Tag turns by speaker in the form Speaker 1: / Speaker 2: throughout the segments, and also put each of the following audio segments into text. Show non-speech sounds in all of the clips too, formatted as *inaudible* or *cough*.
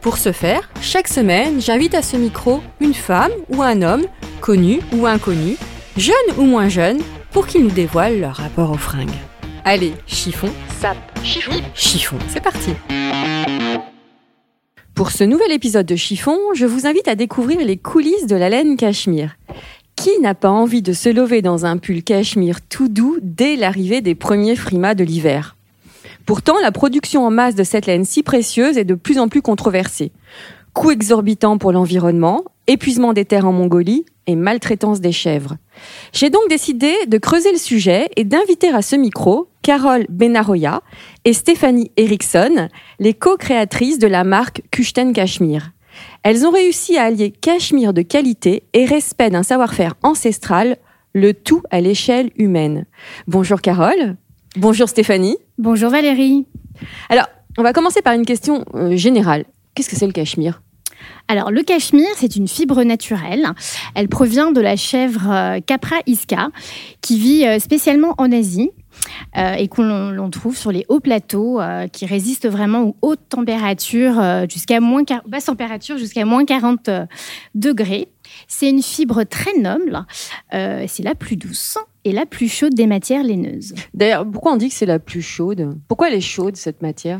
Speaker 1: Pour ce faire, chaque semaine, j'invite à ce micro une femme ou un homme, connu ou inconnu, jeune ou moins jeune, pour qu'ils nous dévoilent leur rapport aux fringues. Allez, chiffon, sap, chiffon, chiffon, c'est parti. Pour ce nouvel épisode de Chiffon, je vous invite à découvrir les coulisses de la laine cachemire. Qui n'a pas envie de se lever dans un pull cachemire tout doux dès l'arrivée des premiers frimas de l'hiver? Pourtant, la production en masse de cette laine si précieuse est de plus en plus controversée. Coûts exorbitants pour l'environnement, épuisement des terres en Mongolie et maltraitance des chèvres. J'ai donc décidé de creuser le sujet et d'inviter à ce micro Carole Benaroya et Stéphanie Eriksson, les co-créatrices de la marque Kuchten Cachemire. Elles ont réussi à allier cachemire de qualité et respect d'un savoir-faire ancestral, le tout à l'échelle humaine. Bonjour Carole. Bonjour Stéphanie.
Speaker 2: Bonjour Valérie.
Speaker 1: Alors, on va commencer par une question euh, générale. Qu'est-ce que c'est le cachemire?
Speaker 2: Alors, le cachemire, c'est une fibre naturelle. Elle provient de la chèvre euh, Capra isca, qui vit euh, spécialement en Asie. et qu'on trouve sur les hauts plateaux qui résistent vraiment aux hautes températures jusqu'à moins basse température jusqu'à moins 40 degrés. C'est une fibre très noble, c'est la plus douce et la plus chaude des matières laineuses.
Speaker 1: D'ailleurs, pourquoi on dit que c'est la plus chaude? Pourquoi elle est chaude, cette matière?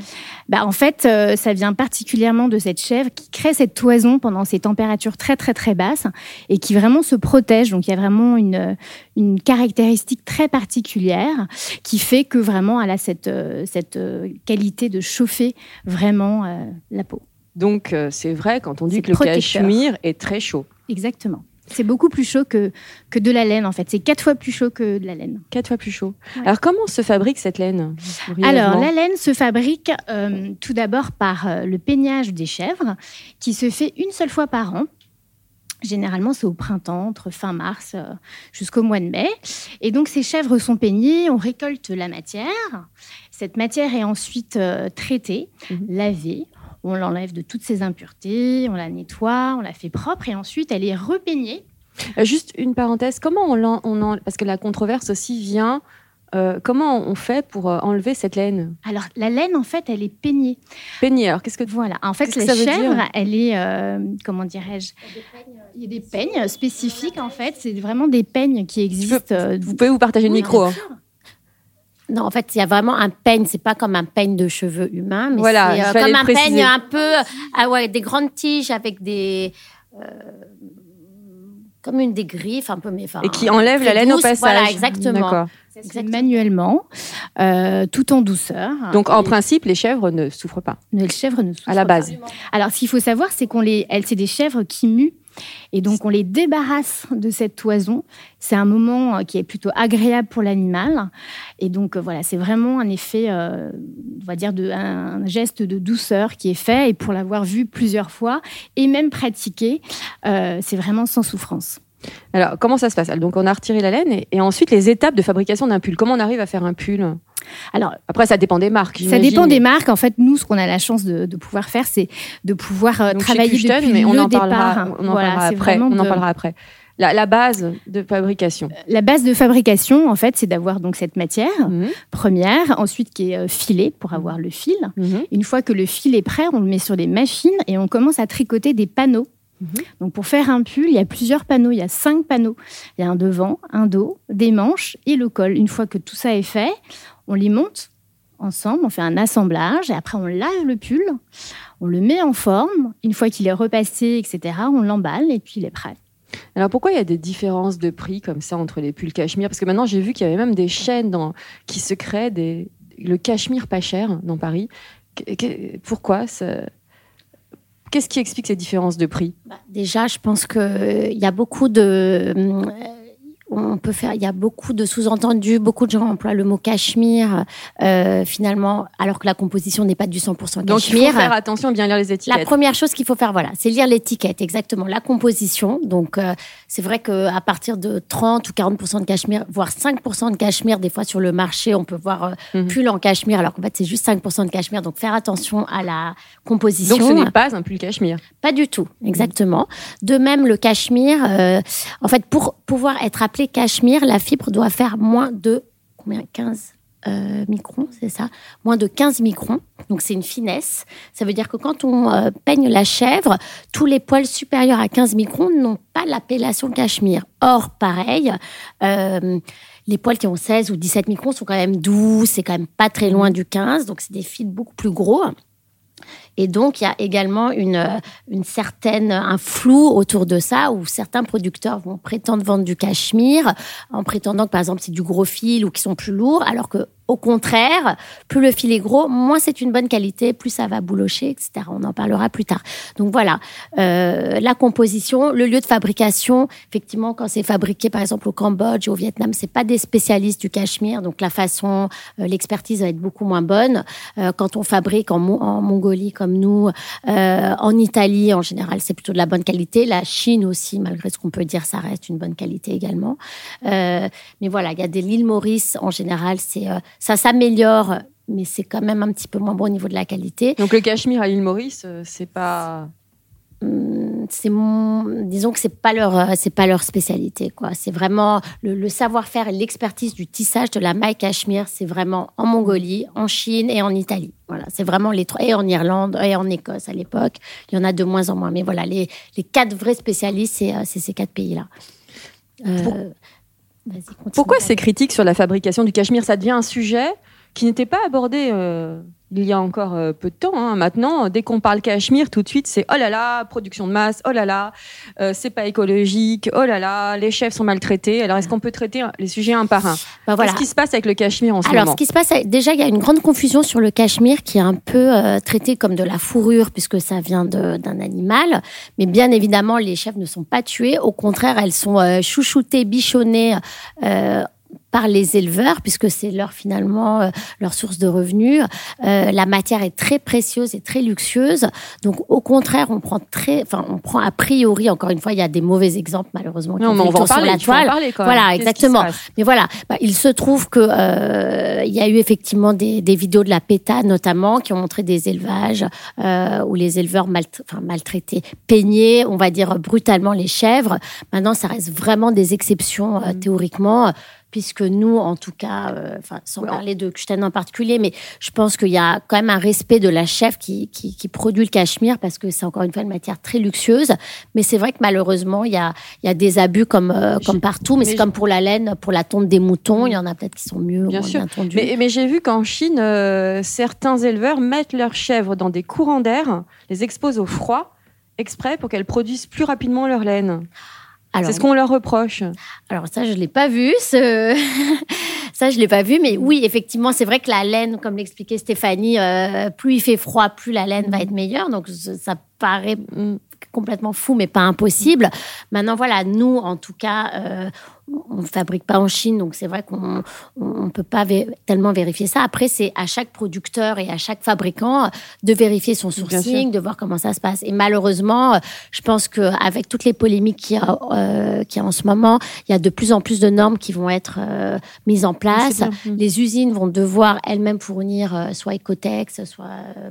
Speaker 2: Bah, En fait, euh, ça vient particulièrement de cette chèvre qui crée cette toison pendant ces températures très très très basses et qui vraiment se protège. Donc il y a vraiment une, une caractéristique très particulière qui fait que vraiment elle a cette, euh, cette euh, qualité de chauffer vraiment la peau.
Speaker 1: Donc c'est vrai quand on dit que le cachemire est très chaud.
Speaker 2: Exactement. C'est beaucoup plus chaud que, que de la laine, en fait. C'est quatre fois plus chaud que de la laine.
Speaker 1: Quatre fois plus chaud. Alors, comment se fabrique cette laine
Speaker 2: Alors, la laine se fabrique euh, tout d'abord par euh, le peignage des chèvres, qui se fait une seule fois par an. Généralement, c'est au printemps, entre fin mars euh, jusqu'au mois de mai. Et donc, ces chèvres sont peignées, on récolte la matière. Cette matière est ensuite traitée, mhm. lavée, on l'enlève de toutes ses impuretés, on la nettoie, on la fait propre et ensuite elle est repeignée.
Speaker 1: Euh, juste une parenthèse, comment on, en, parce que la controverse aussi vient euh, comment on fait pour euh, enlever cette laine?
Speaker 2: Alors, la laine, en fait, elle est peignée.
Speaker 1: Peignée, alors qu'est-ce que...
Speaker 2: Voilà, en fait, la chèvre, elle est, comment dirais-je? Il y a des peignes spécifiques, en fait. C'est vraiment des peignes qui existent.
Speaker 1: vous pouvez vous partager le micro. Hein.
Speaker 3: Non, en fait, il y a vraiment un peigne. C'est pas comme un peigne de cheveux humains, mais c'est euh, comme un peigne un peu, ah ouais, des grandes tiges avec des, euh, comme une des griffes un peu, mais
Speaker 1: et qui enlève la laine au passage.
Speaker 3: Voilà, exactement.
Speaker 2: manuellement, euh, tout en douceur.
Speaker 1: Donc, en principe, les chèvres ne souffrent pas.
Speaker 2: Les chèvres ne souffrent pas.
Speaker 1: À la base.
Speaker 2: Alors, ce qu'il faut savoir, c'est qu'on les, elles, c'est des chèvres qui muent et donc, on les débarrasse de cette toison. C'est un moment euh, qui est plutôt agréable pour l'animal. Et donc, euh, voilà, c'est vraiment un effet, euh, on va dire, de, un geste de douceur qui est fait. Et pour l'avoir vu plusieurs fois et même pratiqué, c'est vraiment sans souffrance.
Speaker 1: Alors, comment ça se passe? Donc, on a retiré la laine et, ensuite les étapes de fabrication d'un pull. Comment on arrive à faire un pull? Alors, après, ça dépend des marques.
Speaker 2: Ça dépend des marques. En fait, nous, ce qu'on a la chance de, pouvoir faire, c'est de pouvoir euh, travailler depuis mais on le en
Speaker 1: parlera, On en parlera après. On en parlera après. La, base de fabrication. Euh,
Speaker 2: la base de fabrication, en fait, c'est d'avoir donc cette matière mhm. première, ensuite qui est euh, filée pour avoir le fil. Mhm. Une fois que le fil est prêt, on le met sur des machines et on commence à tricoter des panneaux Mhm. Donc pour faire un pull, il y a plusieurs panneaux, il y a cinq panneaux. Il y a un devant, un dos, des manches et le col. Une fois que tout ça est fait, on les monte ensemble, on fait un assemblage et après on lave le pull, on le met en forme. Une fois qu'il est repassé, etc., on l'emballe et puis il est prêt.
Speaker 1: Alors pourquoi il y a des différences de prix comme ça entre les pulls cachemire? Parce que maintenant j'ai vu qu'il y avait même des chaînes qui se créent des... le cachemire pas cher dans Paris. Pourquoi ça... Qu'est-ce qui explique ces différences de prix?
Speaker 3: Bah, Déjà, je pense qu'il y a beaucoup de... Euh, on peut faire. Il y a beaucoup de sous-entendus. Beaucoup de gens emploient le mot cachemire euh, finalement, alors que la composition n'est pas du 100% cachemire.
Speaker 1: Donc il faut faire attention, bien lire les étiquettes.
Speaker 3: La première chose qu'il faut faire, voilà, c'est lire l'étiquette exactement, la composition. Donc euh, c'est vrai que à partir de 30 ou 40% de cachemire, voire 5% de cachemire, des fois sur le marché, on peut voir euh, mhm. pull en cachemire, alors qu'en fait c'est juste 5% de cachemire. Donc faire attention à la composition.
Speaker 1: Donc ce n'est pas un pull cachemire.
Speaker 3: Pas du tout, exactement. De même le cachemire, euh, en fait pour pouvoir être appelé cachemire, la fibre doit faire moins de combien? 15 euh, microns, c'est ça Moins de 15 microns. Donc c'est une finesse. Ça veut dire que quand on euh, peigne la chèvre, tous les poils supérieurs à 15 microns n'ont pas l'appellation cachemire. Or, pareil, euh, les poils qui ont 16 ou 17 microns sont quand même doux, c'est quand même pas très loin du 15, donc c'est des fils beaucoup plus gros. Et donc, il y a également une, une certaine, un flou autour de ça où certains producteurs vont prétendre vendre du cachemire en prétendant que, par exemple, c'est du gros fil ou qu'ils sont plus lourds, alors que au contraire, plus le fil est gros, moins c'est une bonne qualité, plus ça va boulocher, etc. On en parlera plus tard. Donc voilà, euh, la composition, le lieu de fabrication. Effectivement, quand c'est fabriqué, par exemple au Cambodge, au Vietnam, c'est pas des spécialistes du cachemire, donc la façon, euh, l'expertise va être beaucoup moins bonne. Euh, quand on fabrique en, Mongolie comme nous, en Italie, en général, c'est plutôt de la bonne qualité. La Chine aussi, malgré ce qu'on peut dire, ça reste une bonne qualité également. mais voilà, il y a des l'île Maurice, en général, c'est ça s'améliore, mais c'est quand même un petit peu moins bon au niveau de la qualité.
Speaker 1: Donc le cachemire à l'île Maurice, euh, c'est pas
Speaker 3: hum, c'est disons que c'est pas leur euh, c'est pas leur spécialité quoi. C'est vraiment le, savoir-faire et l'expertise du tissage de la maille cachemire c'est vraiment en Mongolie en Chine et en Italie. Voilà c'est vraiment les trois et en Irlande et en Écosse à l'époque. Il y en a de moins en moins. Mais voilà les, les quatre vrais spécialistes c'est euh, ces quatre pays là
Speaker 1: pourquoi ces critiques sur la fabrication du cachemire? Ça devient un sujet qui n'était pas abordé euh, il y a encore euh, peu de temps. Hein. Maintenant, dès qu'on parle cachemire, tout de suite, c'est oh là là, production de masse, oh là là, euh, c'est pas écologique, oh là là, les chefs sont maltraités. Alors, est-ce qu'on peut traiter les sujets un par un? Bah, voilà. Qu'est-ce qui se passe avec le cachemire en ce
Speaker 3: moment
Speaker 1: Alors,
Speaker 3: ce qui se passe, déjà, il y a une grande confusion sur le cachemire qui est un peu traité comme de la fourrure puisque ça vient d'un animal. Mais bien évidemment, les chefs ne sont pas tués. Au contraire, elles sont chouchoutées, bichonnées par les éleveurs, puisque c'est leur finalement euh, leur source de revenus. Euh, la matière est très précieuse et très luxueuse. Donc au contraire, on prend très, enfin on prend a priori. Encore une fois, il y a des mauvais exemples malheureusement qui
Speaker 1: non, on va sur la toile.
Speaker 3: voilà, exactement. Mais voilà, bah, il se trouve que euh, il y a eu effectivement des, des, vidéos de la PETA notamment qui ont montré des élevages euh, où les éleveurs mal, enfin, maltraités, peignaient, on va dire brutalement les chèvres. Maintenant, ça reste vraiment des exceptions euh, mmh. théoriquement puisque nous, en tout cas, euh, sans parler de Kuchten en particulier, mais je pense qu'il y a quand même un respect de la chef qui, qui, produit le cachemire, parce que c'est encore une fois une matière très luxueuse. Mais c'est vrai que malheureusement, il y a, il y a des abus comme, euh, comme partout, mais, c'est comme pour la laine, pour la tonte des moutons, il y en a peut-être qui sont mieux
Speaker 1: bien sûr. Mais, mais j'ai vu qu'en Chine, euh, certains éleveurs mettent leurs chèvres dans des courants d'air, les exposent au froid, exprès pour qu'elles produisent plus rapidement leur laine. C'est ce qu'on leur reproche.
Speaker 3: Alors ça, je l'ai pas vu. Ce... *laughs* ça, je l'ai pas vu, mais oui, effectivement, c'est vrai que la laine, comme l'expliquait Stéphanie, euh, plus il fait froid, plus la laine va être meilleure. Donc ça paraît mm, complètement fou, mais pas impossible. Maintenant, voilà, nous, en tout cas, euh, on ne fabrique pas en Chine, donc c'est vrai qu'on ne peut pas tellement vérifier ça. Après, c'est à chaque producteur et à chaque fabricant de vérifier son sourcing, de voir comment ça se passe. Et malheureusement, je pense qu'avec toutes les polémiques qu'il y, a, euh, y a en ce moment, il y a de plus en plus de normes qui vont être euh, mises en place. Les usines vont devoir elles-mêmes fournir euh, soit Ecotex, soit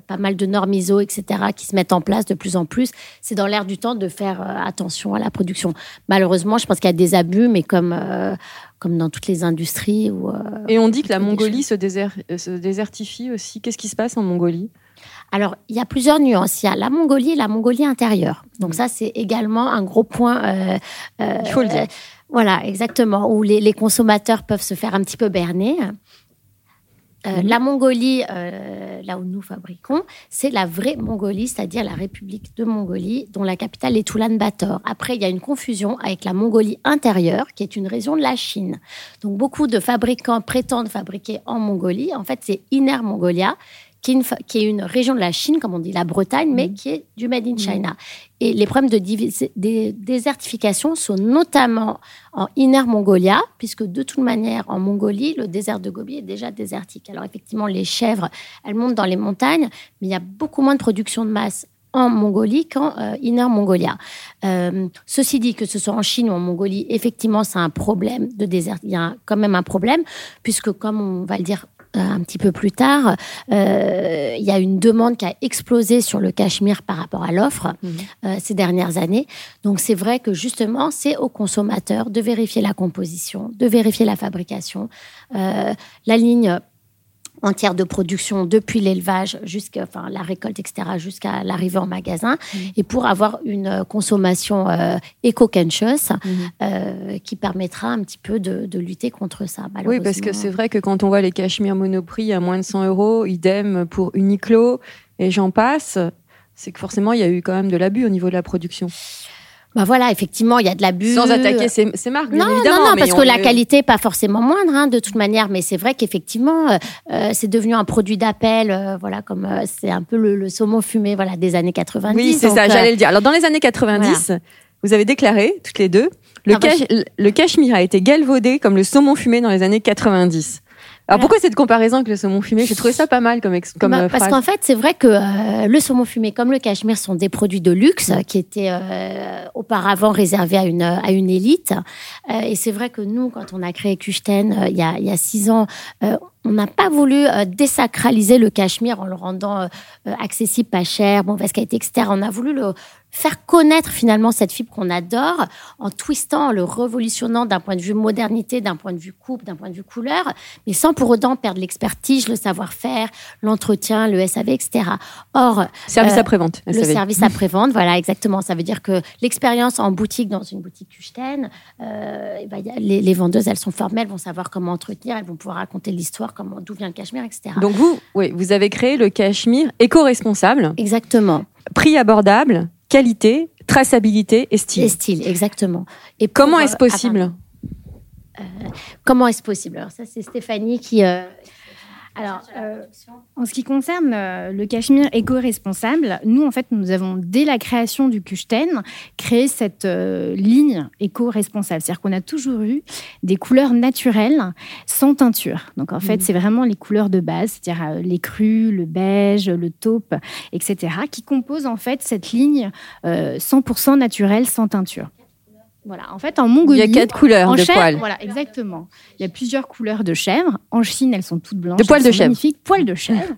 Speaker 3: pas mal de normes ISO, etc., qui se mettent en place de plus en plus. C'est dans l'air du temps de faire attention à la production. Malheureusement, je pense qu'il y a des abus, mais comme euh, comme, dans toutes les industries. Où, euh,
Speaker 1: Et on dit que la Mongolie se, euh, se, désertifie aussi. Qu'est-ce qui se passe en Mongolie?
Speaker 3: Alors, il y a plusieurs nuances. Il y a la Mongolie et la Mongolie intérieure. Donc ça, c'est également un gros point.
Speaker 1: il faut le dire.
Speaker 3: voilà, exactement, où les, les, consommateurs peuvent se faire un petit peu berner. Euh, mhm. La Mongolie, euh, là où nous fabriquons, c'est la vraie Mongolie, c'est-à-dire la République de Mongolie, dont la capitale est Ulaanbaatar. Après, il y a une confusion avec la Mongolie intérieure, qui est une région de la Chine. Donc, beaucoup de fabricants prétendent fabriquer en Mongolie. En fait, c'est Inner Mongolia, qui est, une, qui est une région de la Chine, comme on dit la Bretagne, mais qui est du Made in China. Et les problèmes de désertification sont notamment en Inner Mongolia, puisque de toute manière, en Mongolie, le désert de Gobi est déjà désertique. Alors effectivement, les chèvres, elles montent dans les montagnes, mais il y a beaucoup moins de production de masse en Mongolie qu'en euh, Inner Mongolia. Euh, ceci dit, que ce soit en Chine ou en Mongolie, effectivement, c'est un problème de désert. Il y a quand même un problème, puisque comme on va le dire un petit peu plus tard, euh, il y a une demande qui a explosé sur le Cachemire par rapport à l'offre mhm. euh, ces dernières années. Donc c'est vrai que justement, c'est aux consommateurs de vérifier la composition, de vérifier la fabrication. la ligne entière de production depuis l'élevage jusqu'à enfin, la récolte, etc., jusqu'à l'arrivée en magasin, mmh. et pour avoir une consommation euh, éco-conscious mmh. euh, qui permettra un petit peu de, lutter contre ça.
Speaker 1: Oui, parce que c'est vrai que quand on voit les cachemires monoprix à moins de 100 euros, idem pour Uniqlo, et j'en passe, c'est que forcément, il y a eu quand même de l'abus au niveau de la production.
Speaker 3: Bah voilà, effectivement, il y a de l'abus.
Speaker 1: Sans attaquer ces, marques,
Speaker 3: non,
Speaker 1: évidemment.
Speaker 3: Non, non, parce que la qualité n'est pas forcément moindre, hein, de toute manière. Mais c'est vrai qu'effectivement, euh, euh, c'est devenu un produit d'appel, euh, voilà, comme c'est un peu le, saumon fumé, voilà, des années 90.
Speaker 1: Oui, c'est ça, j'allais le dire. Alors, dans les années 90, vous avez déclaré, toutes les deux, le, ah, le cachemire a été galvaudé comme le saumon fumé dans les années 90. Alors pourquoi cette comparaison avec le saumon fumé? J'ai trouvé ça pas mal comme, comme bah,
Speaker 3: euh, Parce qu'en fait, c'est vrai que euh, le saumon fumé comme le cachemire sont des produits de luxe qui étaient euh, auparavant réservés à une, à une élite. et c'est vrai que nous, quand on a créé Kuchten il, y a, il y a six ans, on n'a pas voulu désacraliser le cachemire en le rendant accessible, pas cher, bon, parce qu'il été etc. On a voulu le, faire connaître finalement cette fibre qu'on adore en twistant, en le révolutionnant d'un point de vue modernité, d'un point de vue coupe, d'un point de vue couleur, mais sans pour autant perdre l'expertise, le savoir-faire, l'entretien, le SAV, etc. Or,
Speaker 1: service euh, après-vente.
Speaker 3: Le service après-vente, voilà, exactement. Ça veut dire que l'expérience en boutique, dans une boutique Kuchten, euh, ben, les, les, vendeuses, elles sont formelles, elles vont savoir comment entretenir, elles vont pouvoir raconter l'histoire, comment d'où vient le cachemire, etc.
Speaker 1: Donc vous, oui, vous avez créé le cachemire éco-responsable.
Speaker 3: Exactement.
Speaker 1: Prix abordable qualité, traçabilité et style.
Speaker 3: Et style, exactement. Et
Speaker 1: comment est-ce possible?
Speaker 3: euh, Comment est-ce possible? Alors ça, c'est Stéphanie qui, euh,
Speaker 2: alors, euh, en ce qui concerne euh, le cachemire éco-responsable, nous, en fait, nous avons, dès la création du Kuchten, créé cette euh, ligne éco-responsable. C'est-à-dire qu'on a toujours eu des couleurs naturelles sans teinture. Donc, en fait, mmh. c'est vraiment les couleurs de base, c'est-à-dire les crus, le beige, le taupe, etc., qui composent, en fait, cette ligne 100% naturelle sans teinture. Voilà, en fait, en Mongolie.
Speaker 1: Il y a quatre couleurs de poils.
Speaker 2: Voilà, exactement. Il y a plusieurs couleurs de chèvre. En Chine, elles sont toutes blanches.
Speaker 1: De poils de chèvre.
Speaker 2: Magnifiques, poils de chèvre. *laughs*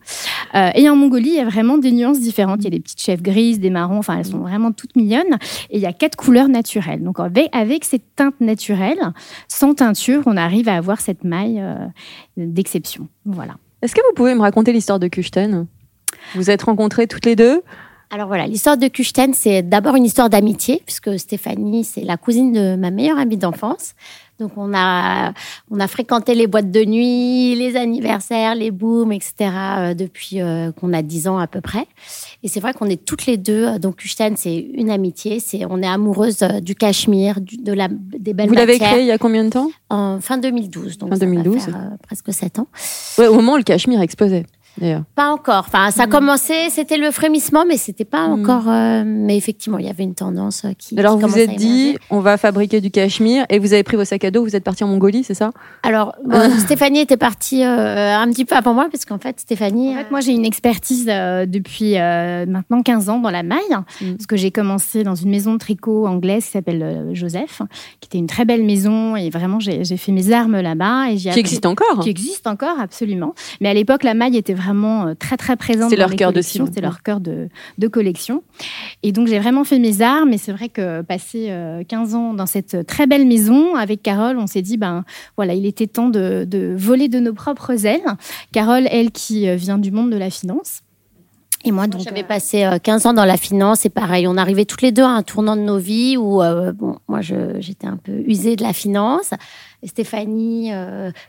Speaker 2: Euh, et en Mongolie, il y a vraiment des nuances différentes. Il y a des petites chèvres grises, des marrons. Enfin, elles sont vraiment toutes mignonnes. Et il y a quatre couleurs naturelles. Donc, avec, avec cette teinte naturelle, sans teinture, on arrive à avoir cette maille euh, d'exception. Voilà.
Speaker 1: Est-ce que vous pouvez me raconter l'histoire de Kuchten Vous êtes rencontrées toutes les deux?
Speaker 3: Alors voilà, l'histoire de Kuchten, c'est d'abord une histoire d'amitié, puisque Stéphanie, c'est la cousine de ma meilleure amie d'enfance. Donc on a, on a fréquenté les boîtes de nuit, les anniversaires, les booms, etc. Euh, depuis euh, qu'on a 10 ans à peu près. Et c'est vrai qu'on est toutes les deux. Euh, donc Kuchten, c'est une amitié. C'est, on est amoureuse du Cachemire, de la, des belles
Speaker 1: Vous l'avez créé il y a combien de temps?
Speaker 3: En fin 2012.
Speaker 1: Donc fin 2012.
Speaker 3: presque 7 ans.
Speaker 1: Ouais, au moment où le Cachemire
Speaker 3: Pas encore. Enfin, ça a mm. commencé, c'était le frémissement, mais c'était pas mm. encore. Euh, mais effectivement, il y avait une tendance euh, qui.
Speaker 1: Alors, vous vous êtes dit, on va fabriquer du cachemire, et vous avez pris vos sacs à dos, vous êtes parti en Mongolie, c'est ça?
Speaker 3: Alors, *laughs* Stéphanie était partie euh, un petit peu avant moi, parce qu'en fait, Stéphanie.
Speaker 2: En fait, moi, j'ai une expertise depuis maintenant 15 ans dans la maille, mm. parce que j'ai commencé dans une maison de tricot anglaise qui s'appelle Joseph, qui était une très belle maison, et vraiment, j'ai fait mes armes là-bas. Et
Speaker 1: qui existe encore
Speaker 2: Qui existe encore, absolument. Mais à l'époque, la maille était vraiment vraiment euh, très très présente.
Speaker 1: C'est leur cœur de cible.
Speaker 2: C'est leur cœur de, de, collection. Et donc j'ai vraiment fait mes armes. Et c'est vrai que passer 15 euh, ans dans cette très belle maison avec Carole, on s'est dit ben voilà, il était temps de, de voler de nos propres ailes. Carole, elle qui euh, vient du monde de la finance.
Speaker 3: Et moi, donc, j'avais passé 15 ans dans la finance et pareil, on arrivait toutes les deux à un tournant de nos vies où, bon, moi, j'étais un peu usée de la finance Stéphanie,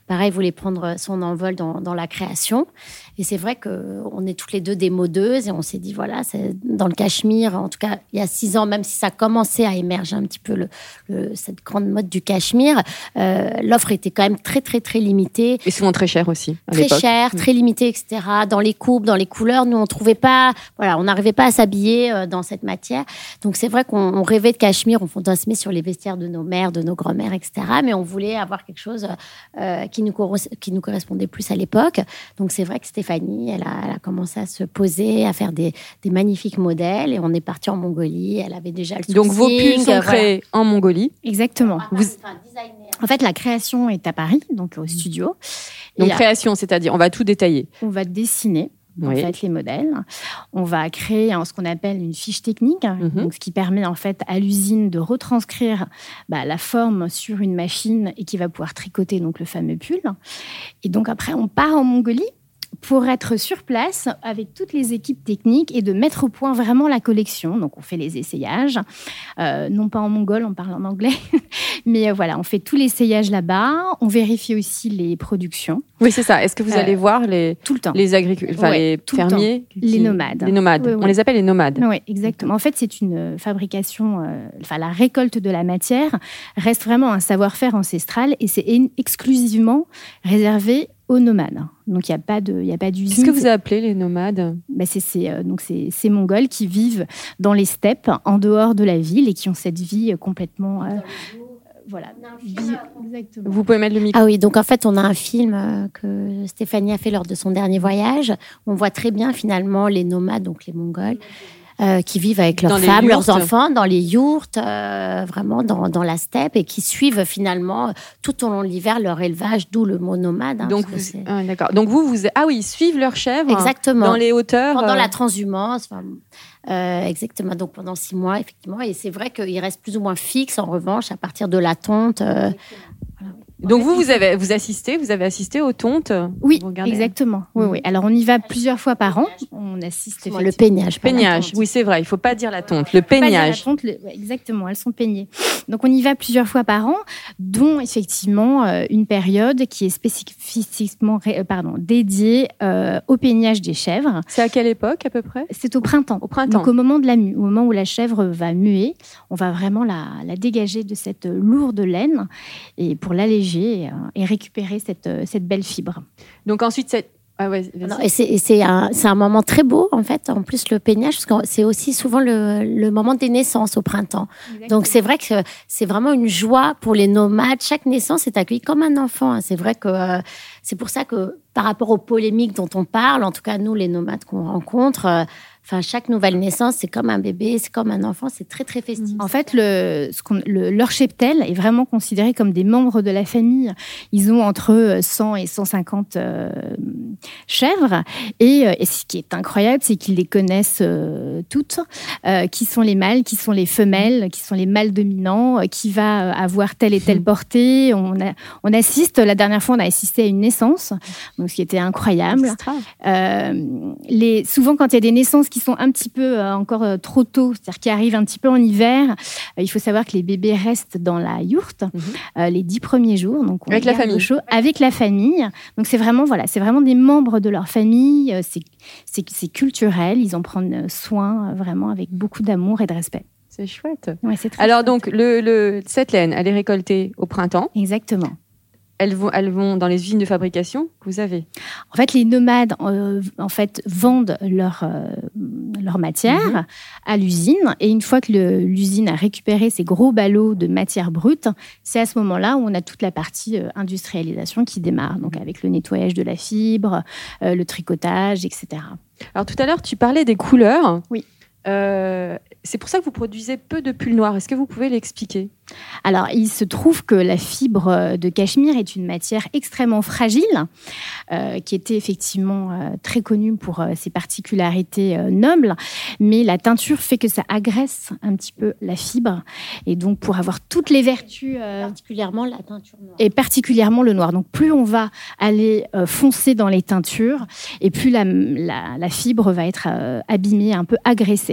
Speaker 3: pareil, voulait prendre son envol dans, dans la création. Et c'est vrai qu'on est toutes les deux des modeuses et on s'est dit, voilà, c'est dans le cachemire, en tout cas, il y a six ans, même si ça commençait à émerger un petit peu le, cette grande mode du cachemire, euh, l'offre était quand même très, très, très limitée.
Speaker 1: Et souvent très cher aussi.
Speaker 3: très cher, très limitée, etc. Dans les coupes, dans les couleurs, nous, on trouvait pas, voilà, on n'arrivait pas à s'habiller euh, dans cette matière. Donc, c'est vrai qu'on rêvait de cachemire, on fantasmait sur les vestiaires de nos mères, de nos grand-mères, etc. Mais on voulait avoir quelque chose euh, qui, nous, qui nous correspondait plus à l'époque. Donc, c'est vrai que c'était elle a, commencé à se poser, à faire des, magnifiques modèles et on est parti en Mongolie. Elle avait déjà le
Speaker 1: Donc vos pulls sont créés en Mongolie
Speaker 2: Exactement. En fait, la création est à Paris, donc au studio.
Speaker 1: Donc création, c'est-à-dire on va tout détailler.
Speaker 2: On va dessiner en fait les modèles. On va créer ce qu'on appelle une fiche technique, mhm. donc ce qui permet en fait à l'usine de retranscrire bah, la forme sur une machine et qui va pouvoir tricoter donc le fameux pull. Et donc après on part en Mongolie pour être sur place avec toutes les équipes techniques et de mettre au point vraiment la collection. Donc, on fait les essayages, euh, non pas en mongol, on parle en anglais, *laughs* mais euh, voilà, on fait tous les essayages là-bas. On vérifie aussi les productions.
Speaker 1: Oui, c'est ça. Est-ce que vous allez euh, voir les
Speaker 2: tout le temps
Speaker 1: les agriculteurs, les fermiers,
Speaker 2: les nomades,
Speaker 1: les nomades. On les appelle les nomades.
Speaker 2: Oui, exactement. En fait, c'est une fabrication. enfin, la récolte de la matière reste vraiment un savoir-faire ancestral et c'est exclusivement réservé aux nomades. Donc il n'y a pas de, il a pas d'usine.
Speaker 1: Qu'est-ce que vous appelez les nomades?
Speaker 2: Bah, c'est, euh, donc c'est ces Mongols qui vivent dans les steppes, en dehors de la ville, et qui ont cette vie complètement. Euh, voilà.
Speaker 1: Vous pouvez mettre le micro.
Speaker 3: Ah oui, donc en fait, on a un film euh, que Stéphanie a fait lors de son dernier voyage. On voit très bien finalement les nomades, donc les Mongols, euh, qui vivent avec leurs femmes, leurs enfants, dans les yourtes, euh, vraiment dans, dans, la steppe, et qui suivent finalement tout au long de l'hiver leur élevage, d'où le mot nomade. Hein,
Speaker 1: Donc, vous, ah, d'accord. Donc vous, vous, ah oui, ils suivent leurs chèvres
Speaker 3: exactement.
Speaker 1: dans les hauteurs.
Speaker 3: Pendant la euh, transhumance. Euh, exactement. Donc pendant six mois, effectivement. Et c'est vrai qu'ils restent plus ou moins fixes, en revanche, à partir de la tonte. Euh,
Speaker 1: donc vous, vous avez vous assistez, vous avez assisté aux tontes
Speaker 2: Oui, exactement. Oui, oui. Alors on y va plusieurs fois par an. On assiste
Speaker 3: le peignage.
Speaker 1: Peignage, oui c'est vrai. Il faut pas dire la tonte. Le peignage.
Speaker 2: exactement. Elles sont peignées. Donc on y va plusieurs fois par an, dont effectivement euh, une période qui est spécifiquement euh, pardon dédiée euh, au peignage des chèvres.
Speaker 1: C'est à quelle époque à peu près?
Speaker 2: C'est au printemps.
Speaker 1: Au printemps.
Speaker 2: Donc au moment de la mue, au moment où la chèvre va muer, on va vraiment la, la dégager de cette lourde laine et pour l'alléger euh, et, récupérer cette, euh, cette belle fibre.
Speaker 1: Donc ensuite, cette,
Speaker 3: ah c'est un, un, moment très beau, en fait. En plus, le peignage, parce que c'est aussi souvent le, le, moment des naissances au printemps. Donc, c'est vrai que c'est vraiment une joie pour les nomades. Chaque naissance est accueillie comme un enfant. Hein. C'est vrai que euh, c'est pour ça que, par rapport aux polémiques dont on parle, en tout cas, nous, les nomades qu'on rencontre, Enfin, chaque nouvelle naissance, c'est comme un bébé, c'est comme un enfant, c'est très très festif.
Speaker 2: En fait, le, ce le, leur cheptel est vraiment considéré comme des membres de la famille. Ils ont entre 100 et 150 euh, chèvres, et, euh, et, ce qui est incroyable, c'est qu'ils les connaissent euh, toutes, qui sont les mâles, qui sont les femelles, qui sont les mâles dominants, qui va avoir telle et telle portée. On, a, on assiste, la dernière fois, on a assisté à une naissance, donc ce qui était incroyable. les, souvent, quand il y a des naissances qui sont un petit peu euh, encore euh, trop tôt, c'est-à-dire qui arrivent un petit peu en hiver. Euh, il faut savoir que les bébés restent dans la yourte mhm. les dix premiers jours, donc
Speaker 1: avec la famille,
Speaker 2: chaud, avec la famille. Donc c'est vraiment voilà, c'est vraiment des membres de leur famille. C'est culturel, ils en prennent soin vraiment avec beaucoup d'amour et de respect.
Speaker 1: C'est chouette. Alors donc le, le, cette laine, elle est récoltée au printemps.
Speaker 2: Exactement
Speaker 1: elles vont, elles vont dans les usines de fabrication que vous avez?
Speaker 2: En fait, les nomades euh, en fait, vendent leur, euh, leur matière mhm. à l'usine. Et une fois que l'usine a récupéré ces gros ballots de matière brute, c'est à ce moment-là où on a toute la partie euh, industrialisation qui démarre. Donc avec le nettoyage de la fibre, le tricotage, etc.
Speaker 1: Alors tout à l'heure, tu parlais des couleurs.
Speaker 2: Oui.
Speaker 1: C'est pour ça que vous produisez peu de pulls noirs. Est-ce que vous pouvez l'expliquer?
Speaker 2: Alors, il se trouve que la fibre de cachemire est une matière extrêmement fragile, euh, qui était effectivement euh, très connue pour euh, ses particularités nobles, mais la teinture fait que ça agresse un petit peu la fibre, et donc pour avoir toutes les vertus,
Speaker 3: particulièrement la teinture noire,
Speaker 2: et particulièrement le noir. Donc, plus on va aller foncer dans les teintures, et plus la fibre va être abîmée, un peu agressée.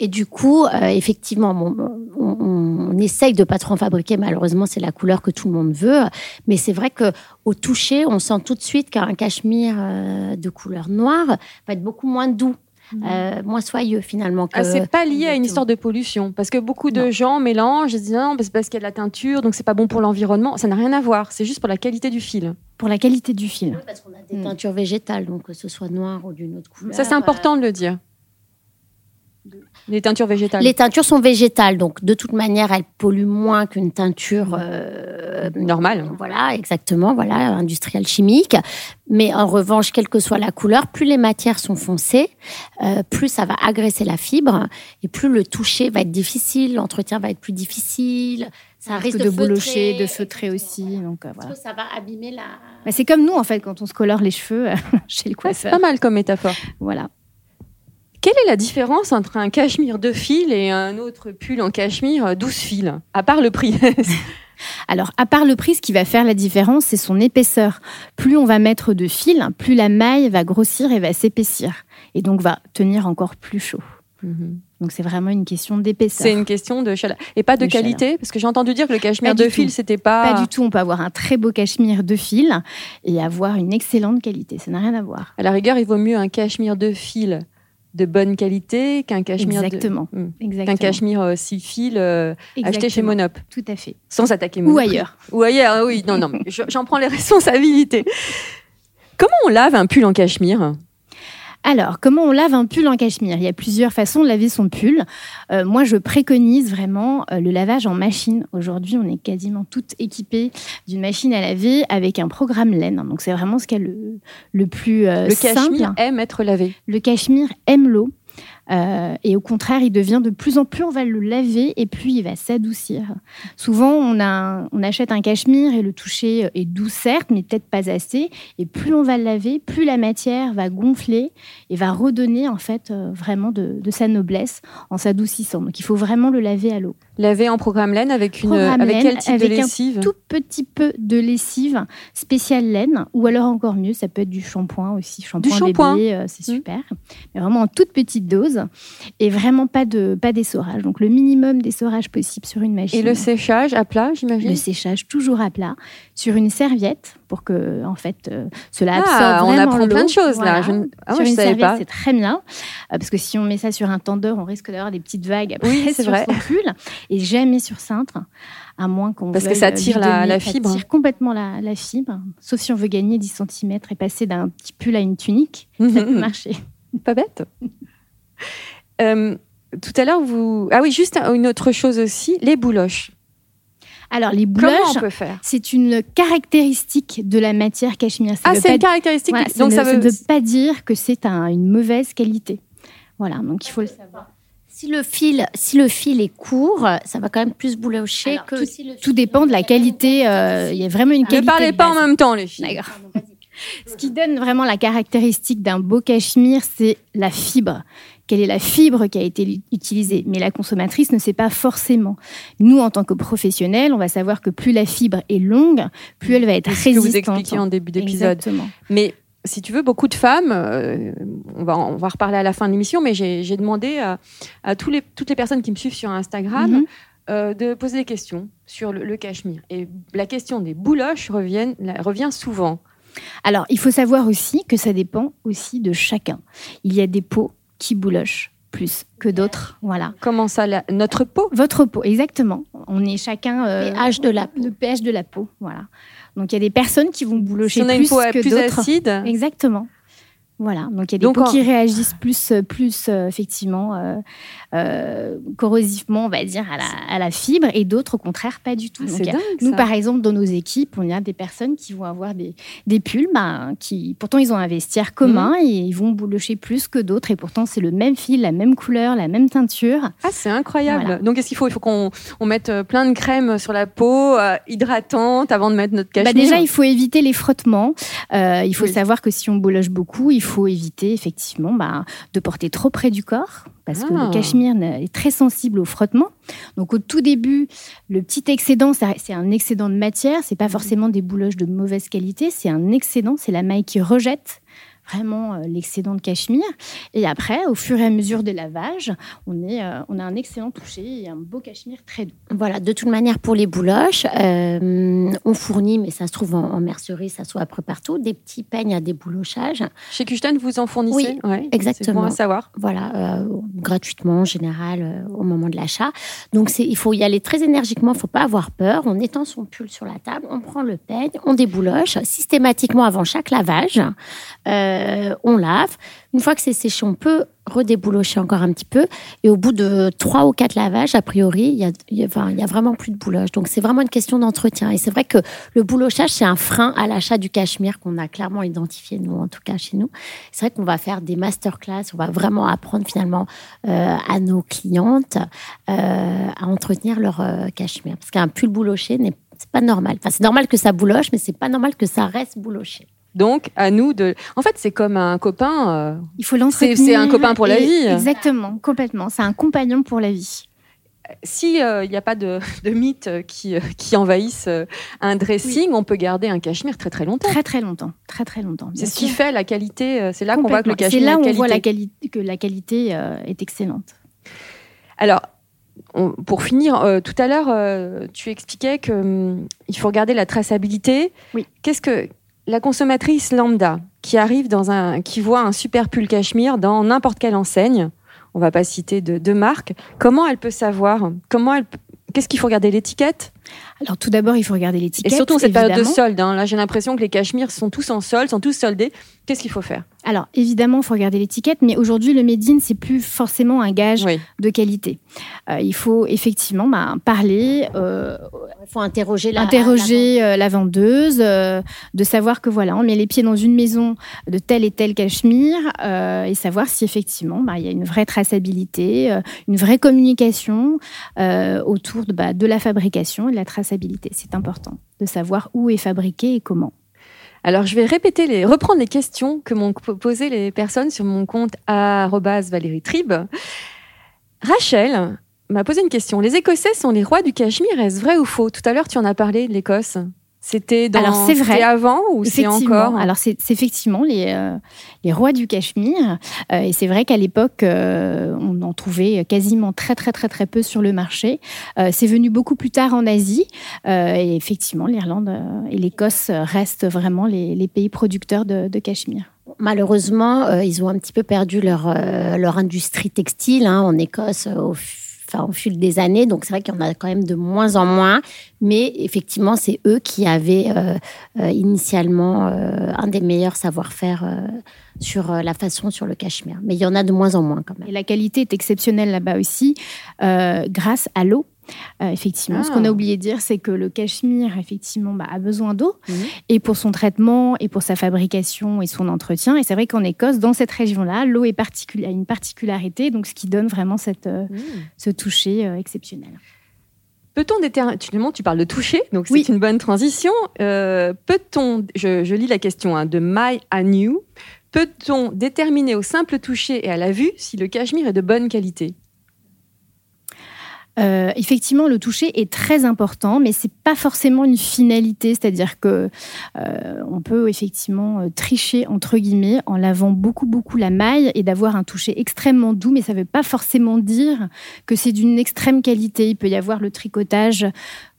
Speaker 3: Et du coup, effectivement, on on, essaye de pas trop en fabriquer. Malheureusement, c'est la couleur que tout le monde veut. Mais c'est vrai que au toucher, on sent tout de suite qu'un cachemire euh, de couleur noire va être beaucoup moins doux. Mhm. Euh, moins soyeux finalement.
Speaker 1: Ah, c'est pas lié à une histoire de pollution parce que beaucoup de gens mélangent et disent non, c'est parce qu'il y a de la teinture donc c'est pas bon pour l'environnement. Ça n'a rien à voir, c'est juste pour la qualité du fil.
Speaker 2: Pour la qualité du fil.
Speaker 3: Oui, parce qu'on a des mm. teintures végétales, donc que ce soit noir ou d'une autre couleur.
Speaker 1: Ça c'est important de le dire. Les teintures végétales.
Speaker 3: Les teintures sont végétales, donc de toute manière, elles polluent moins qu'une teinture euh,
Speaker 1: normale.
Speaker 3: Voilà, exactement, voilà, industrielle chimique. Mais en revanche, quelle que soit la couleur, plus les matières sont foncées, euh, plus ça va agresser la fibre et plus le toucher va être difficile, l'entretien va être plus difficile.
Speaker 2: Ça risque de, de boulocher, de feutrer aussi. Donc
Speaker 3: euh, voilà. Ça va abîmer la.
Speaker 2: C'est comme nous en fait quand on se colore les cheveux *laughs* chez le coiffeur.
Speaker 1: c'est pas mal comme métaphore.
Speaker 2: Voilà.
Speaker 1: Quelle est la différence entre un cachemire de fil et un autre pull en cachemire 12 fils, à part le prix *laughs*
Speaker 2: Alors, à part le prix, ce qui va faire la différence, c'est son épaisseur. Plus on va mettre de fil, plus la maille va grossir et va s'épaissir. Et donc, va tenir encore plus chaud. Mhm. Donc, c'est vraiment une question d'épaisseur.
Speaker 1: C'est une question de chaleur. Et pas de, qualité? Parce que j'ai entendu dire que le cachemire de fil, c'était pas.
Speaker 2: Pas du tout. On peut avoir un très beau cachemire de fil et avoir une excellente qualité. Ça n'a rien à voir.
Speaker 1: À la rigueur, il vaut mieux un cachemire de fil de bonne qualité qu'un cachemire
Speaker 2: exactement,
Speaker 1: de, hmm. qu'un cachemire euh, six fils euh, acheté chez Monop.
Speaker 2: Tout à fait.
Speaker 1: Sans attaquer
Speaker 2: Ou ailleurs.
Speaker 1: Ou ailleurs, oui. Non, non, j'en prends les *laughs* responsabilités. Comment on lave un pull en cachemire?
Speaker 2: Alors, comment on lave un pull en cachemire? Il y a plusieurs façons de laver son pull. Euh, moi, je préconise vraiment euh, le lavage en machine. Aujourd'hui, on est quasiment toutes équipées d'une machine à laver avec un programme laine. Donc, c'est vraiment ce qui est le, le plus euh,
Speaker 1: simple. Le cachemire aime être lavé.
Speaker 2: Le cachemire aime l'eau. Euh, et au contraire, il devient de plus en plus, on va le laver et puis il va s'adoucir. Souvent, on, achète un cachemire et le toucher est doux, certes, mais peut-être pas assez. Et plus on va le laver, plus la matière va gonfler et va redonner en fait euh, vraiment de, sa noblesse en s'adoucissant. Donc il faut vraiment le laver à l'eau.
Speaker 1: Laver en programme laine avec, une, avec quel type
Speaker 2: avec
Speaker 1: de lessive
Speaker 2: un tout petit peu de lessive spéciale laine ou alors encore mieux, ça peut être du shampoing aussi. Shampoing du shampoing. bébé, euh, c'est mmh. super. Mais vraiment en toute petite dose et vraiment pas de pas d'essorage. Donc le minimum d'essorage possible sur une machine.
Speaker 1: Et le séchage à plat, j'imagine?
Speaker 2: Le séchage toujours à plat sur une serviette pour que en fait euh, cela ah, absorbe
Speaker 1: ah, on apprend plein de choses là.
Speaker 2: Je... Ah, sur une serviette, c'est très bien euh, parce que si on met ça sur un tendeur, on risque d'avoir des petites vagues après oui, sur vrai. son pull et jamais sur cintre à moins qu'on
Speaker 1: Parce que ça tire la, fibre.
Speaker 2: Ça tire complètement la, la, fibre, sauf si on veut gagner 10 cm et passer d'un petit pull à une tunique, *laughs* ça peut marcher.
Speaker 1: Pas bête. Euh, tout à l'heure, vous. Ah oui, juste une autre chose aussi, les bouloches.
Speaker 2: Alors, les bouloches, c'est une caractéristique de la matière cachemire.
Speaker 1: ah, c'est une caractéristique.
Speaker 2: donc, ça ne veut... pas dire que c'est une mauvaise qualité. Voilà, donc il faut le savoir.
Speaker 3: Si le fil, si le fil est court, ça va quand même plus boulocher que
Speaker 2: tout, si le tout dépend de la qualité. Euh, il y a vraiment une qualité.
Speaker 1: Ne parlez pas en même temps, les filles. D'accord.
Speaker 2: Ce qui donne vraiment la caractéristique d'un beau cachemire, c'est la fibre. Quelle est la fibre qui a été utilisée Mais la consommatrice ne sait pas forcément. Nous, en tant que professionnels, on va savoir que plus la fibre est longue, plus elle va être résistante.
Speaker 1: Que vous expliquiez en début d'épisode. Mais si tu veux, beaucoup de femmes, euh, on, va, on va reparler à la fin de l'émission, mais j'ai demandé à, tous les, toutes les personnes qui me suivent sur Instagram mhm. euh, de poser des questions sur le, le, cachemire. Et la question des bouloches revient, revient souvent.
Speaker 2: Alors, il faut savoir aussi que ça dépend aussi de chacun. Il y a des peaux qui boulochent plus que d'autres. Voilà.
Speaker 1: Comment ça Notre peau?
Speaker 2: Votre peau, exactement. On est chacun.
Speaker 3: Euh, pH de la peau.
Speaker 2: Le pH de la peau, voilà. Donc il y a des personnes qui vont boulocher plus une peau que plus
Speaker 1: acide?
Speaker 2: Exactement. Voilà, donc il y a des peaux qui réagissent plus, plus euh, effectivement euh, euh, corrosivement, on va dire, à la, à la fibre, et d'autres au contraire pas du tout.
Speaker 1: Ah,
Speaker 2: nous, par exemple, dans nos équipes, on a des personnes qui vont avoir des, des pulls, ben, qui pourtant ils ont un vestiaire commun mhm. et ils vont boulocher plus que d'autres, et pourtant c'est le même fil, la même couleur, la même teinture.
Speaker 1: Ah, c'est incroyable. Donc qu'est-ce qu'il faut Il faut qu'on on mette plein de crème sur la peau, hydratante, avant de mettre notre bah, cachemire?
Speaker 2: Bah déjà, il faut éviter les frottements. il faut savoir que si on bouloche beaucoup, il faut faut éviter effectivement bah, de porter trop près du corps parce que le ah. cachemire est très sensible au frottement. Donc au tout début, le petit excédent, c'est un excédent de matière, c'est pas mhm. forcément des bouloches de mauvaise qualité, c'est un excédent, c'est la maille qui rejette vraiment euh, l'excédent de cachemire. Et après, au fur et à mesure des lavages, on, est, euh, on a un excellent toucher et un beau cachemire très doux.
Speaker 3: Voilà, de toute manière, pour les bouloches, euh, on fournit, mais ça se trouve en, mercerie, ça soit après partout, des petits peignes à déboulochage.
Speaker 1: Chez Kuchten, vous en fournissez?
Speaker 3: Oui, exactement.
Speaker 1: C'est bon savoir.
Speaker 3: Voilà, gratuitement en général au moment de l'achat. Donc il faut y aller très énergiquement, il ne faut pas avoir peur. On étend son pull sur la table, on prend le peigne, on débouloche systématiquement avant chaque lavage. Euh, on lave. Une fois que c'est séché, on peut redéboulocher encore un petit peu. Et au bout de trois ou quatre lavages, a priori, il y a, vraiment plus de bouloche. Donc c'est vraiment une question d'entretien. Et c'est vrai que le boulochage, c'est un frein à l'achat du cachemire qu'on a clairement identifié, nous, en tout cas chez nous. C'est vrai qu'on va faire des masterclass, on va vraiment apprendre finalement euh, à nos clientes euh, à entretenir leur cachemire. Parce qu'un pull bouloché n'est pas normal. Enfin, c'est normal que ça bouloche, mais c'est pas normal que ça reste bouloché.
Speaker 1: Donc, à nous de. En fait, c'est comme un copain. Euh,
Speaker 2: Il faut l'entretenir.
Speaker 1: C'est un copain pour la vie.
Speaker 2: Exactement, complètement. C'est un compagnon pour la vie.
Speaker 1: S'il n'y euh, a pas de, de mythes qui, euh, qui envahissent un dressing, on peut garder un cachemire très très longtemps.
Speaker 2: Très très longtemps, très très longtemps.
Speaker 1: C'est ce qui fait la qualité. C'est là qu'on voit que le cachemire.
Speaker 2: C'est là où
Speaker 1: on
Speaker 2: voit la que la qualité est excellente.
Speaker 1: Alors, pour finir, tout à l'heure, tu expliquais qu'il hum, faut regarder la traçabilité.
Speaker 2: Oui.
Speaker 1: Qu'est-ce que la consommatrice lambda qui arrive dans un, qui voit un super pull cachemire dans n'importe quelle enseigne, on va pas citer de, de marque, comment elle peut savoir Comment elle, qu'est-ce qu'il faut regarder l'étiquette?
Speaker 2: Alors tout d'abord, il faut regarder l'étiquette.
Speaker 1: Et surtout en cette période de solde. Hein. Là, j'ai l'impression que les cachemires sont tous en solde, sont tous soldés. Qu'est-ce qu'il faut faire?
Speaker 2: Alors évidemment, il faut regarder l'étiquette, mais aujourd'hui, le made in, c'est plus forcément un gage de qualité. Euh, il faut effectivement bah, parler.
Speaker 3: Euh, il faut interroger la,
Speaker 2: interroger la, euh, vendeuse, de savoir que voilà, on met les pieds dans une maison de tel et tel cachemire et savoir si effectivement bah, il y a une vraie traçabilité, une vraie communication autour de, bah, de la fabrication la traçabilité. C'est important de savoir où est fabriqué et comment.
Speaker 1: Alors, je vais répéter les, reprendre les questions que m'ont posées les personnes sur mon compte Valérie Trib. Rachel m'a posé une question. Les Écossais sont les rois du Cachemire. Est-ce vrai ou faux? Tout à l'heure, tu en as parlé de l'Écosse. C'était dans...
Speaker 2: Alors c'est vrai.
Speaker 1: avant ou c'est encore
Speaker 2: Alors c'est effectivement les, euh, les rois du Cachemire. Euh, et c'est vrai qu'à l'époque, euh, on en trouvait quasiment très très très très peu sur le marché. c'est venu beaucoup plus tard en Asie. et effectivement, l'Irlande et l'Écosse restent vraiment les, les, pays producteurs de, de Cachemire.
Speaker 3: Malheureusement, ils ont un petit peu perdu leur, leur industrie textile hein, en Écosse au enfin, au fil des années. Donc, c'est vrai qu'il y en a quand même de moins en moins. Mais effectivement, c'est eux qui avaient euh, euh, initialement euh, un des meilleurs savoir-faire sur la façon sur le cachemire. Mais il y en a de moins en moins quand même.
Speaker 2: Et la qualité est exceptionnelle là-bas aussi, grâce à l'eau. Euh, effectivement, ce qu'on a ah. oublié de dire, c'est que le cachemire, effectivement, bah, a besoin d'eau mhm. et pour son traitement et pour sa fabrication et son entretien. Et c'est vrai qu'en Écosse, dans cette région-là, l'eau est a une particularité, donc ce qui donne vraiment cette, euh, mhm. ce toucher euh, exceptionnel.
Speaker 1: Peut-on déterminer, tu parles de toucher, donc c'est une bonne transition. Peut-on, je, lis la question hein, de My Anu, peut-on déterminer au simple toucher et à la vue si le cachemire est de bonne qualité?
Speaker 2: Euh, effectivement, le toucher est très important, mais c'est pas forcément une finalité. C'est-à-dire que euh, on peut effectivement euh, tricher entre guillemets en lavant beaucoup beaucoup la maille et d'avoir un toucher extrêmement doux, mais ça ne veut pas forcément dire que c'est d'une extrême qualité. Il peut y avoir le tricotage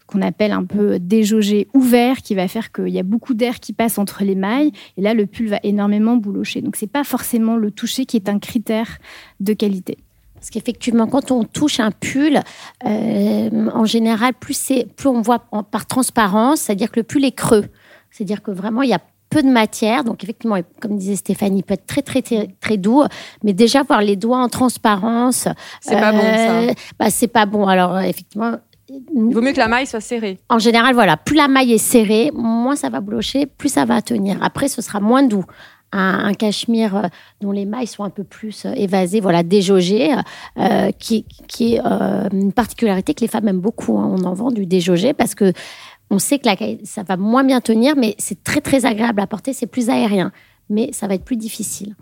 Speaker 2: qu'on appelle un peu déjaugé ouvert, qui va faire qu'il y a beaucoup d'air qui passe entre les mailles, et là le pull va énormément boulocher. Donc c'est pas forcément le toucher qui est un critère de qualité.
Speaker 3: Parce qu'effectivement, quand on touche un pull, euh, en général, plus, plus on voit par transparence, c'est-à-dire que le pull est creux. C'est-à-dire que vraiment, il y a peu de matière. Donc, effectivement, comme disait Stéphanie, il peut être très, très, très, doux. Mais déjà, voir les doigts en transparence.
Speaker 1: C'est pas bon, ça. Euh,
Speaker 3: bah, c'est pas bon. Alors, effectivement.
Speaker 1: Il vaut mieux que la maille soit serrée.
Speaker 3: En général, voilà. Plus la maille est serrée, moins ça va blocher, plus ça va tenir. Après, ce sera moins doux un, cachemire euh, dont les mailles sont un peu plus euh, évasées, voilà, déjaugées, euh, qui, qui est une particularité que les femmes aiment beaucoup. Hein. On en vend du déjaugé parce que on sait que ça va moins bien tenir, mais c'est très très agréable à porter, c'est plus aérien, mais ça va être plus difficile.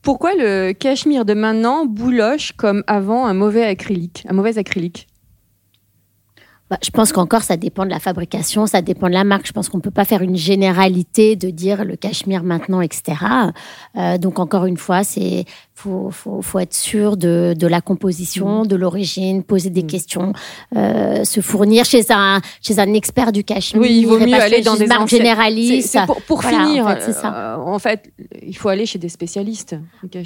Speaker 1: Pourquoi le cachemire de maintenant bouloche comme avant un mauvais acrylique, un mauvais acrylique?
Speaker 3: Bah, je pense qu'encore, ça dépend de la fabrication, ça dépend de la marque. Je pense qu'on ne peut pas faire une généralité de dire le cachemire maintenant, etc. Euh, donc, encore une fois, c'est faut, faut, faut, être sûr de, de la composition, mm. de l'origine, poser des mm. questions, euh, se fournir chez un, chez un expert du cachemire.
Speaker 1: Oui, il vaut mieux aller dans des
Speaker 3: marques généralistes.
Speaker 1: pour, pour finir, en fait, euh, en fait, il faut aller chez des spécialistes.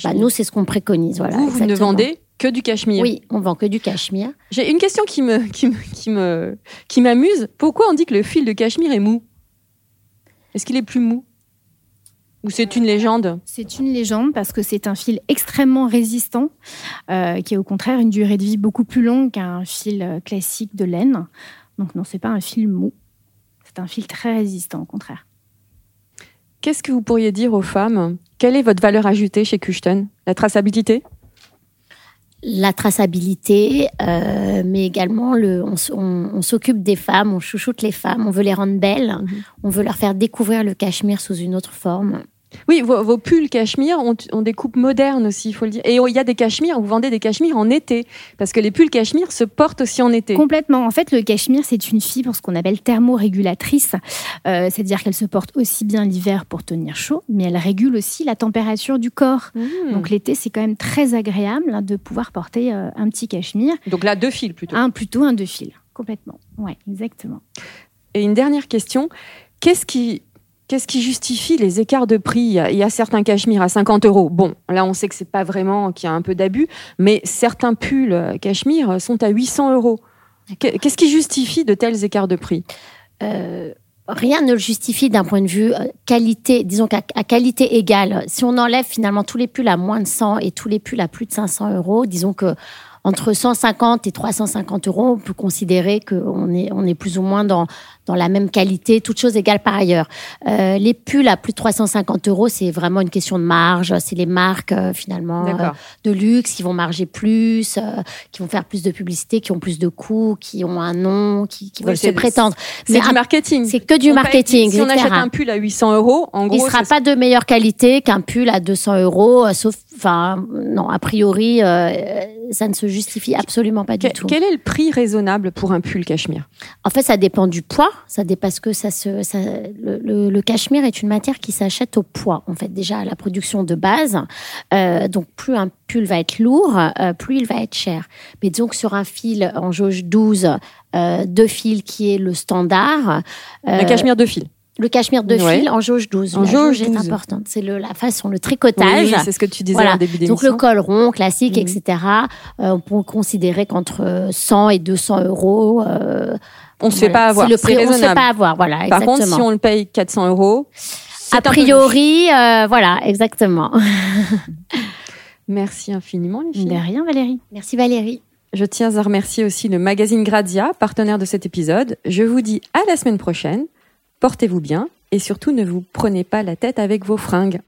Speaker 3: Bah, nous, c'est ce qu'on préconise. Voilà,
Speaker 1: vous, vous ne vendez que du cachemire.
Speaker 3: Oui, on vend que du cachemire.
Speaker 1: J'ai une question qui me qui me qui me qui m'amuse. Pourquoi on dit que le fil de cachemire est mou? Est-ce qu'il est plus mou? Ou c'est une légende?
Speaker 2: C'est une légende parce que c'est un fil extrêmement résistant, euh, qui a au contraire une durée de vie beaucoup plus longue qu'un fil euh, classique de laine. Donc non, c'est pas un fil mou. C'est un fil très résistant, au contraire.
Speaker 1: Qu'est-ce que vous pourriez dire aux femmes? Quelle est votre valeur ajoutée chez Kuchten La traçabilité?
Speaker 3: La traçabilité, euh, mais également le, on, s'occupe des femmes, on chouchoute les femmes, on veut les rendre belles, mhm. on veut leur faire découvrir le cachemire sous une autre forme.
Speaker 1: Oui, vos, pulls cachemire ont, des coupes modernes aussi, il faut le dire. Et il y a des cachemires, vous vendez des cachemires en été, parce que les pulls cachemire se portent aussi en été.
Speaker 2: Complètement. En fait, le cachemire, c'est une fibre, ce qu'on appelle thermorégulatrice, euh, c'est-à-dire qu'elle se porte aussi bien l'hiver pour tenir chaud, mais elle régule aussi la température du corps. Mmh. Donc l'été, c'est quand même très agréable hein, de pouvoir porter euh, un petit cachemire.
Speaker 1: Donc là, deux fils plutôt.
Speaker 2: Un plutôt un deux fils, complètement. Oui, exactement.
Speaker 1: Et une dernière question, qu'est-ce qui Qu'est-ce qui justifie les écarts de prix? Il y a certains cachemires à 50 euros. Bon, là, on sait que c'est pas vraiment qu'il y a un peu d'abus, mais certains pulls cachemire sont à 800 euros. Qu'est-ce qui justifie de tels écarts de prix?
Speaker 3: Euh, Rien ne le justifie d'un point de vue euh, qualité, disons qu'à qualité égale. Si on enlève finalement tous les pulls à moins de 100 et tous les pulls à plus de 500 euros, disons que entre 150 et 350 euros, on peut considérer qu'on est, on est plus ou moins dans, dans la même qualité, toutes choses égales par ailleurs. Euh, les pulls à plus de 350 euros, c'est vraiment une question de marge. C'est les marques euh, finalement euh, de luxe qui vont marger plus, qui vont faire plus de publicité, qui ont plus de coûts, qui ont un nom, qui, qui veulent se prétendre.
Speaker 1: C'est du marketing.
Speaker 3: C'est que du marketing.
Speaker 1: si on achète un pull à 800 euros, en gros,
Speaker 3: il sera pas de meilleure qualité qu'un pull à 200 euros, sauf, enfin, non, a priori, ça ne se justifie absolument pas du tout.
Speaker 1: Quel est le prix raisonnable pour un pull cachemire?
Speaker 3: En fait, ça dépend du poids ça dépasse que ça se. le, cachemire est une matière qui s'achète au poids, en fait, déjà à la production de base. Euh, donc, plus un pull va être lourd, euh, plus il va être cher. Mais donc, sur un fil en jauge 12, euh, deux fils qui est le standard.
Speaker 1: le cachemire de fil.
Speaker 3: Le cachemire de fil en jauge 12. En jauge, est importante. C'est la façon, le tricotage.
Speaker 1: Oui, c'est ce que tu disais en début d'émission.
Speaker 3: Donc le col rond, classique, etc. on peut considérer qu'entre 100 et 200 euros,
Speaker 1: on ne se fait pas avoir.
Speaker 3: Le prix, on se fait pas avoir, voilà.
Speaker 1: Par contre, si on le paye 400 euros,
Speaker 3: a priori, euh, voilà, exactement. *laughs*
Speaker 1: Merci infiniment, les filles.
Speaker 2: De rien, Valérie.
Speaker 3: Merci, Valérie.
Speaker 1: Je tiens à remercier aussi le magazine Gradia, partenaire de cet épisode. Je vous dis à la semaine prochaine. Portez-vous bien et surtout ne vous prenez pas la tête avec vos fringues.